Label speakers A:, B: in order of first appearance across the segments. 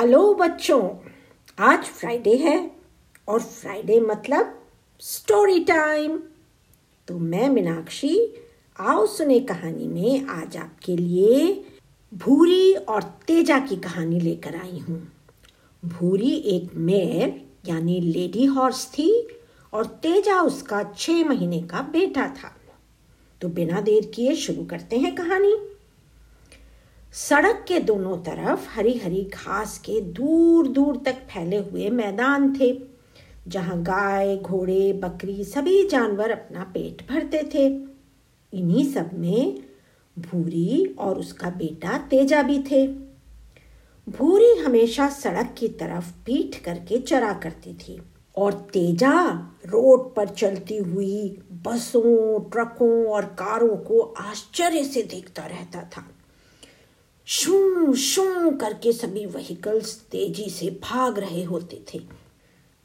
A: Hello बच्चों, आज Friday है और फ्राइडे मतलब स्टोरी टाइम तो मैं मीनाक्षी, आओ सुने कहानी में आज आपके लिए भूरी और तेजा की कहानी लेकर आई हूँ। भूरी एक मेयर यानी लेडी हॉर्स थी और तेजा उसका छह महीने का बेटा था। तो बिना देर किए शुरू करते हैं कहानी। सड़क के दोनों तरफ़ हरी हरी घास के दूर दूर तक फैले हुए मैदान थे, जहाँ गाय, घोड़े, बकरी सभी जानवर अपना पेट भरते थे। इन्हीं सब में भूरी और उसका बेटा तेजा भी थे। भूरी हमेशा सड़क की तरफ़ पीठ करके चरा करती थी और तेजा रोड पर चलती हुई बसों, ट्रकों और कारों को आश्चर्य से देखता रहता था। शू शू करके सभी व्हीकल्स तेज़ी से भाग रहे होते थे।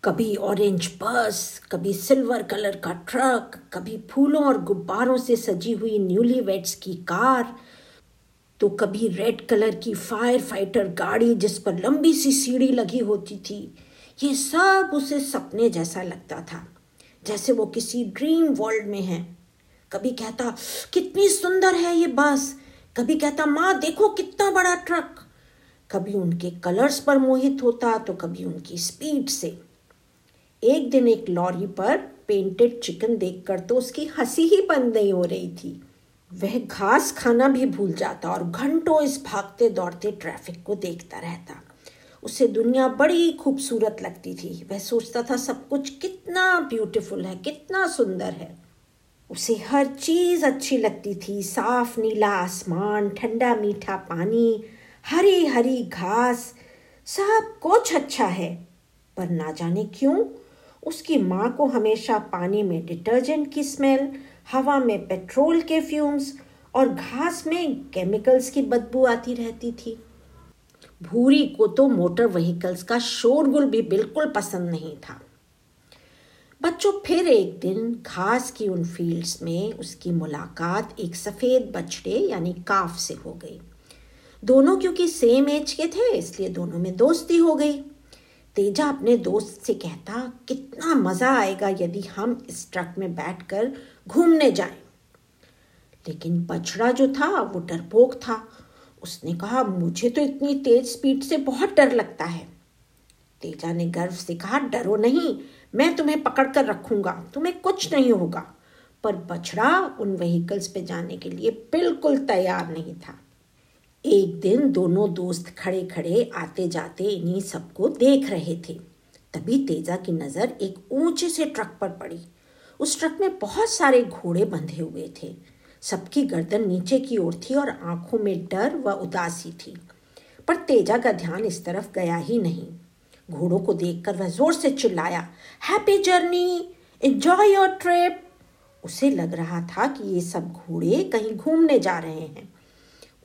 A: कभी ऑरेंज बस कभी सिल्वर कलर का ट्रक कभी फूलों और गुब्बारों से सजी हुई न्यूली वेट्स की कार तो कभी रेड कलर की फायर फाइटर गाड़ी जिस पर लंबी सी सीढ़ी लगी होती थी, ये सब उसे सपने जैसा लगता था, जैसे वो किसी ड्रीम वर्ल्ड में है। कभी कहता, कितनी सुंदर है ये बस कभी कहता, माँ, देखो कितना बड़ा ट्रक। कभी उनके कलर्स पर मोहित होता तो कभी उनकी स्पीड से। एक दिन एक लॉरी पर पेंटेड चिकन देखकर तो उसकी हँसी ही बंद नहीं हो रही थी। वह घास खाना भी भूल जाता और घंटों इस भागते दौड़ते ट्रैफ़िक को देखता रहता। उसे दुनिया बड़ी खूबसूरत लगती थी। वह सोचता था, सब कुछ कितना ब्यूटीफुल है, कितना सुंदर है। उसे हर चीज़ अच्छी लगती थी। साफ़ नीला आसमान, ठंडा मीठा पानी, हरी हरी घास, सब कुछ अच्छा है। पर ना जाने क्यों, उसकी माँ को हमेशा पानी में डिटर्जेंट की स्मेल, हवा में पेट्रोल के फ्यूम्स और घास में केमिकल्स की बदबू आती रहती थी। भूरी को तो मोटर व्हीकल्स का शोरगुल भी बिल्कुल पसंद नहीं था। बच्चों, फिर एक दिन घास की उन फील्ड्स में उसकी मुलाकात एक सफ़ेद बछड़े यानी काफ से हो गई। दोनों क्योंकि सेम एज के थे, इसलिए दोनों में दोस्ती हो गई। तेजा अपने दोस्त से कहता, कितना मज़ा आएगा यदि हम इस ट्रक में बैठकर घूमने जाएँ। लेकिन बछड़ा जो था, वो डरपोक था। उसने कहा, मुझे तो इतनी तेज स्पीड से बहुत डर लगता है। तेजा ने गर्व से कहा, डरो नहीं मैं तुम्हें पकड़ कर रखूँगा, तुम्हें कुछ नहीं होगा। पर बछड़ा उन व्हीकल्स पे जाने के लिए बिल्कुल तैयार नहीं था। एक दिन दोनों दोस्त खड़े खड़े आते जाते इन्हीं सबको देख रहे थे। तभी तेजा की नज़र एक ऊँचे से ट्रक पर पड़ी। उस ट्रक में बहुत सारे घोड़े बंधे हुए थे। सबकी गर्दन नीचे की ओर थी और आँखों में डर व उदासी थी। पर तेजा का ध्यान इस तरफ़ गया ही नहीं। घोड़ों को देखकर वह ज़ोर से चिल्लाया happy journey enjoy your trip उसे लग रहा था कि ये सब घोड़े कहीं घूमने जा रहे हैं।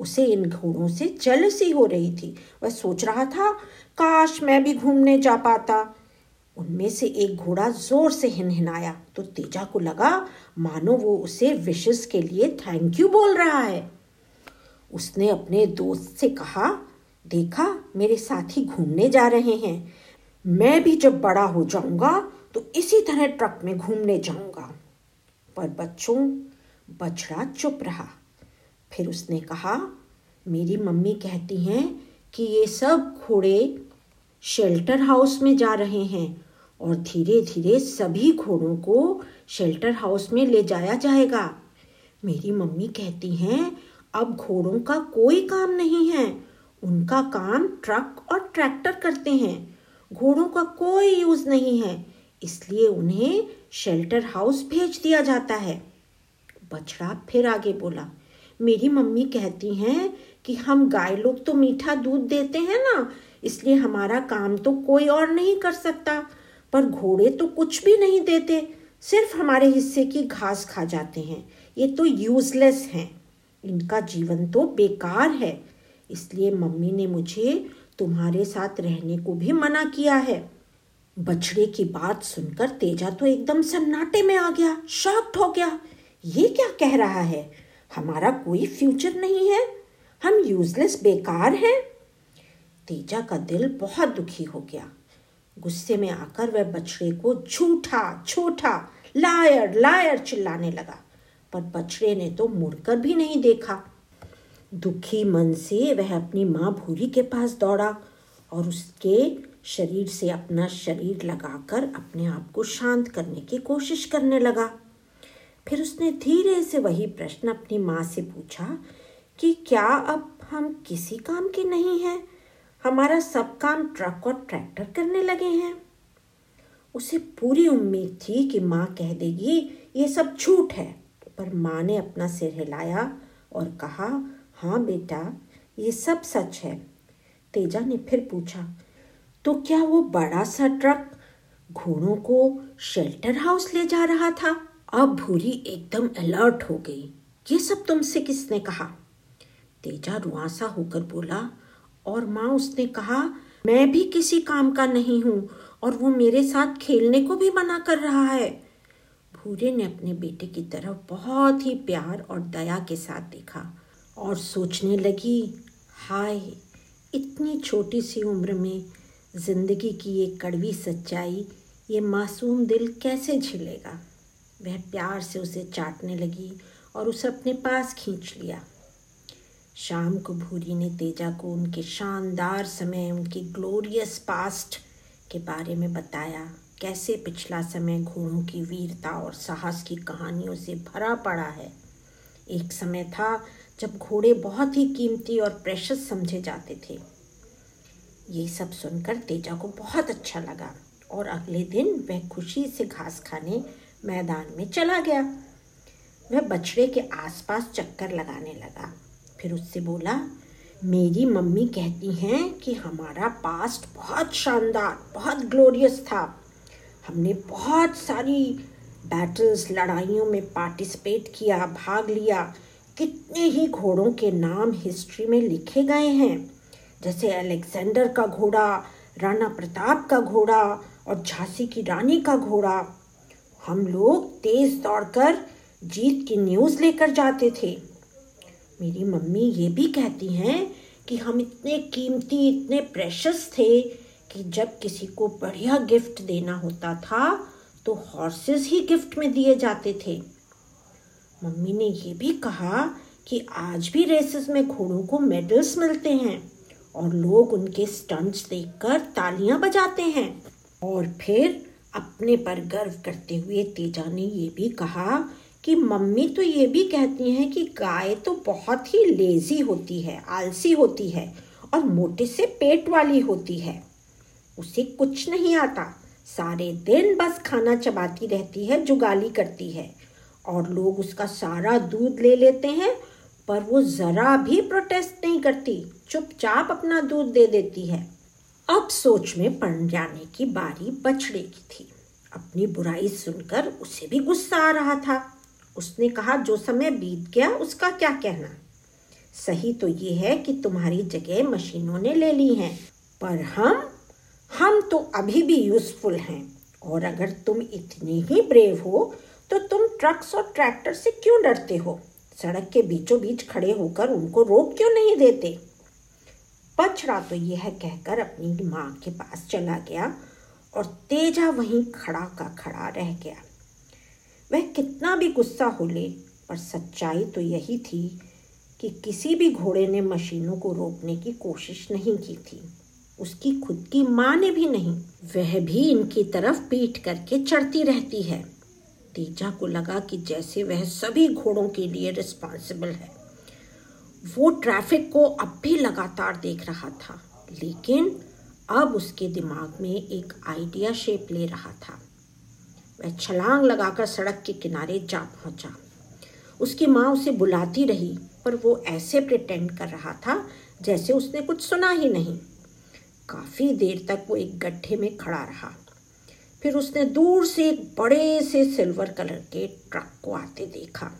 A: उसे इन घोड़ों से जलसी हो रही थी। वह सोच रहा था, काश मैं भी घूमने जा पाता। उनमें से एक घोड़ा ज़ोर से हिनहिनाया। तो तेजा को लगा, मानो वो उसे विशेष के लिए थैंक यू बोल रहा है। उसने अपने दोस्त से कहा देखा, मेरे साथी घूमने जा रहे हैं। मैं भी जब बड़ा हो जाऊँगा तो इसी तरह ट्रक में घूमने जाऊँगा। पर बच्चों, बछड़ा चुप रहा। फिर उसने कहा, मेरी मम्मी कहती हैं कि ये सब घोड़े शेल्टर हाउस में जा रहे हैं और धीरे धीरे सभी घोड़ों को शेल्टर हाउस में ले जाया जाएगा। मेरी मम्मी कहती हैं, अब घोड़ों का कोई काम नहीं है। उनका काम ट्रक और ट्रैक्टर करते हैं। घोड़ों का कोई यूज़ नहीं है, इसलिए उन्हें शेल्टर हाउस भेज दिया जाता है। बछड़ा फिर आगे बोला, मेरी मम्मी कहती हैं कि हम गाय लोग तो मीठा दूध देते हैं ना, इसलिए हमारा काम तो कोई और नहीं कर सकता। पर घोड़े तो कुछ भी नहीं देते, सिर्फ़ हमारे हिस्से की घास खा जाते हैं। ये तो यूजलेस हैं। इनका जीवन तो बेकार है। इसलिए मम्मी ने मुझे तुम्हारे साथ रहने को भी मना किया है। बछड़े की बात सुनकर तेजा तो एकदम सन्नाटे में आ गया, शॉक्ड हो गया। ये क्या कह रहा है? हमारा कोई फ्यूचर नहीं है। हम यूजलेस बेकार हैं। तेजा का दिल बहुत दुखी हो गया। गुस्से में आकर वह बछड़े को झूठा छोटा लायर लायर चिल्लाने लगा। पर बछड़े ने तो मुड़कर भी नहीं देखा। दुखी मन से वह अपनी माँ भूरी के पास दौड़ा और उसके शरीर से अपना शरीर लगाकर अपने आप को शांत करने की कोशिश करने लगा। फिर उसने धीरे से वही प्रश्न अपनी माँ से पूछा कि क्या अब हम किसी काम के नहीं हैं? हमारा सब काम ट्रक और ट्रैक्टर करने लगे हैं। उसे पूरी उम्मीद थी कि माँ कह देगी, ये सब झूठ है। पर माँ ने अपना सिर हिलाया और कहा हाँ बेटा, ये सब सच है। तेजा ने फिर पूछा तो क्या वो बड़ा सा ट्रक घोड़ों को शेल्टर हाउस ले जा रहा था? अब भूरी एकदम अलर्ट हो गई। ये सब तुमसे किसने कहा? तेजा रुआसा होकर बोला, और माँ उसने कहा, मैं भी किसी काम का नहीं हूँ और वो मेरे साथ खेलने को भी मना कर रहा है। भूरे ने अपने बेटे की तरफ़ बहुत ही प्यार और दया के साथ देखा। और सोचने लगी, हाय, इतनी छोटी सी उम्र में ज़िंदगी की ये कड़वी सच्चाई, ये मासूम दिल कैसे झिलेगा? वह प्यार से उसे चाटने लगी और उसे अपने पास खींच लिया। शाम को भूरी ने तेजा को उनके शानदार समय, उनके ग्लोरियस पास्ट के बारे में बताया। कैसे पिछला समय घोड़ों की वीरता और साहस की कहानियों से भरा पड़ा है। एक समय था जब घोड़े बहुत ही कीमती और प्रेशस समझे जाते थे। ये सब सुनकर तेजा को बहुत अच्छा लगा और अगले दिन वह खुशी से घास खाने मैदान में चला गया। वह बछड़े के आसपास चक्कर लगाने लगा। फिर उससे बोला, मेरी मम्मी कहती हैं कि हमारा पास्ट बहुत शानदार, बहुत ग्लोरियस था। हमने बहुत सारी बैटल्स लड़ाइयों में पार्टिसिपेट किया, भाग लिया कितने ही घोड़ों के नाम हिस्ट्री में लिखे गए हैं। जैसे अलेक्जेंडर का घोड़ा, राणा प्रताप का घोड़ा और झांसी की रानी का घोड़ा। हम लोग तेज दौड़कर जीत की न्यूज़ लेकर जाते थे। मेरी मम्मी ये भी कहती हैं कि हम इतने कीमती, इतने प्रेशस थे कि जब किसी को बढ़िया गिफ्ट देना होता था तो हॉर्सेस ही गिफ्ट में दिए जाते थे। मम्मी ने ये भी कहा कि आज भी रेसेस में घोड़ों को मेडल्स मिलते हैं और लोग उनके स्टंट्स देखकर तालियाँ बजाते हैं। और फिर अपने पर गर्व करते हुए तेजा ने ये भी कहा कि मम्मी तो ये भी कहती हैं कि गाय तो बहुत ही लेजी होती है, आलसी होती है और मोटे से पेट वाली होती है। उसे कुछ नहीं आता, सारे दिन बस खाना चबाती रहती है, जुगाली करती है। और लोग उसका सारा दूध ले लेते हैं, पर वो ज़रा भी प्रोटेस्ट नहीं करती, चुपचाप अपना दूध दे देती है। अब सोच में पड़ जाने की बारी बछड़े की थी। अपनी बुराई सुनकर उसे भी गुस्सा आ रहा था। उसने कहा, जो समय बीत गया, उसका क्या कहना? सही तो ये है कि तुम्हारी जगह मशीनों ने ले ली है, पर हम हम तो अभी भी यूजफुल हैं। और अगर तुम इतने ही ब्रेव हो तो तुम ट्रक्स और ट्रैक्टर से क्यों डरते हो? सड़क के बीचों बीच खड़े होकर उनको रोक क्यों नहीं देते? बछड़ा तो यह कहकर अपनी माँ के पास चला गया और तेजा वहीं खड़ा का खड़ा रह गया। वह कितना भी गुस्सा हो ले, पर सच्चाई तो यही थी कि किसी भी घोड़े ने मशीनों को रोकने की कोशिश नहीं की थी। उसकी खुद की माँ ने भी नहीं, वह भी इनकी तरफ़ पीट करके चढ़ती रहती है। तेजा को लगा कि जैसे वह सभी घोड़ों के लिए रिस्पॉन्सिबल है। वो ट्रैफ़िक को अब भी लगातार देख रहा था, लेकिन अब उसके दिमाग में एक आइडिया शेप ले रहा था। वह छलांग लगाकर सड़क के किनारे जा पहुँचा। उसकी माँ उसे बुलाती रही, पर वो ऐसे प्रिटेंड कर रहा था जैसे उसने कुछ सुना ही नहीं। काफ़ी देर तक वो एक गड्ढे में खड़ा रहा। फिर उसने दूर से एक बड़े से सिल्वर कलर के ट्रक को आते देखा।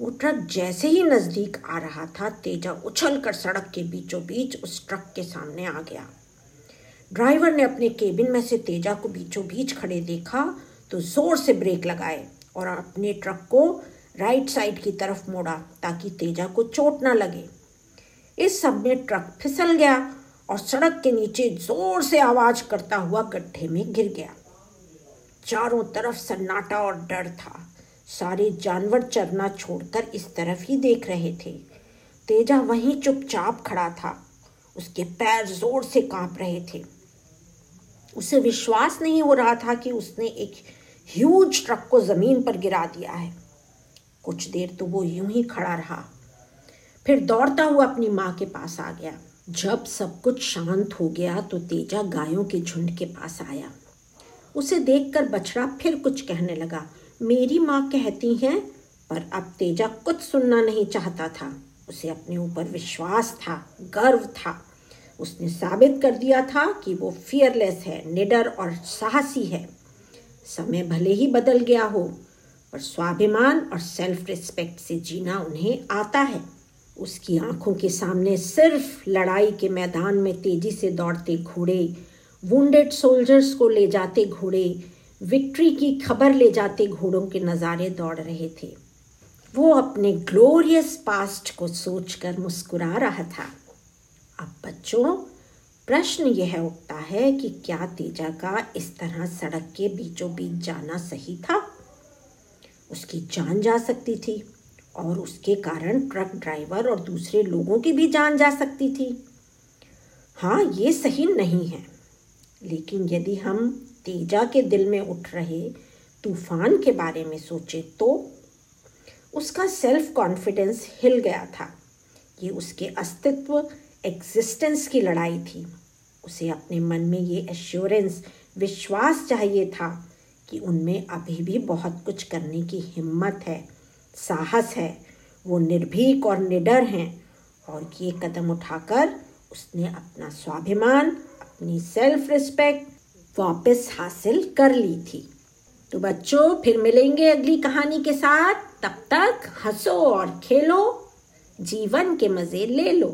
A: वो ट्रक जैसे ही नज़दीक आ रहा था, तेजा उछल कर सड़क के बीचों बीच उस ट्रक के सामने आ गया। ड्राइवर ने अपने केबिन में से तेजा को बीचों बीच खड़े देखा तो ज़ोर से ब्रेक लगाए और अपने ट्रक को राइट साइड की तरफ़ मोड़ा, ताकि तेजा को चोट ना लगे। इस सब में ट्रक फिसल गया और सड़क के नीचे ज़ोर से आवाज़ करता हुआ गड्ढे में गिर गया। चारों तरफ़ सन्नाटा और डर था। सारे जानवर चरना छोड़कर इस तरफ़ ही देख रहे थे। तेजा वहीं चुपचाप खड़ा था। उसके पैर ज़ोर से काँप रहे थे। उसे विश्वास नहीं हो रहा था कि उसने एक ह्यूज ट्रक को ज़मीन पर गिरा दिया है। कुछ देर तो वो यूँ ही खड़ा रहा। फिर दौड़ता हुआ अपनी माँ के पास आ गया। जब सब कुछ शांत हो गया तो तेजा गायों के झुंड के पास आया। उसे देखकर बछड़ा फिर कुछ कहने लगा, मेरी माँ कहती हैं, पर अब तेजा कुछ सुनना नहीं चाहता था। उसे अपने ऊपर विश्वास था, गर्व था। उसने साबित कर दिया था कि वो फियरलेस है, निडर और साहसी है। समय भले ही बदल गया हो, पर स्वाभिमान और सेल्फ रिस्पेक्ट से जीना उन्हें आता है। उसकी आँखों के सामने सिर्फ़ लड़ाई के मैदान में तेज़ी से दौड़ते घोड़े वुंडेड सोल्जर्स को ले जाते घोड़े विक्ट्री की खबर ले जाते घोड़ों के नज़ारे दौड़ रहे थे। वो अपने ग्लोरियस पास्ट को सोचकर मुस्कुरा रहा था। अब बच्चों, प्रश्न यह उठता है कि क्या तेजा का इस तरह सड़क के बीचों बीच जाना सही था? उसकी जान जा सकती थी। और उसके कारण ट्रक ड्राइवर और दूसरे लोगों की भी जान जा सकती थी। हाँ ये सही नहीं है। लेकिन यदि हम तेजा के दिल में उठ रहे तूफ़ान के बारे में सोचे तो उसका सेल्फ कॉन्फिडेंस हिल गया था। ये उसके अस्तित्व एग्जिस्टेंस की लड़ाई थी। उसे अपने मन में ये एश्योरेंस विश्वास चाहिए था कि उनमें अभी भी बहुत कुछ करने की हिम्मत है। साहस है। वो निर्भीक और निडर हैं और ये कदम उठाकर उसने अपना स्वाभिमान, अपनी सेल्फ रिस्पेक्ट वापस हासिल कर ली थी। तो बच्चों, फिर मिलेंगे अगली कहानी के साथ। तब तक हंसो और खेलो, जीवन के मज़े ले लो।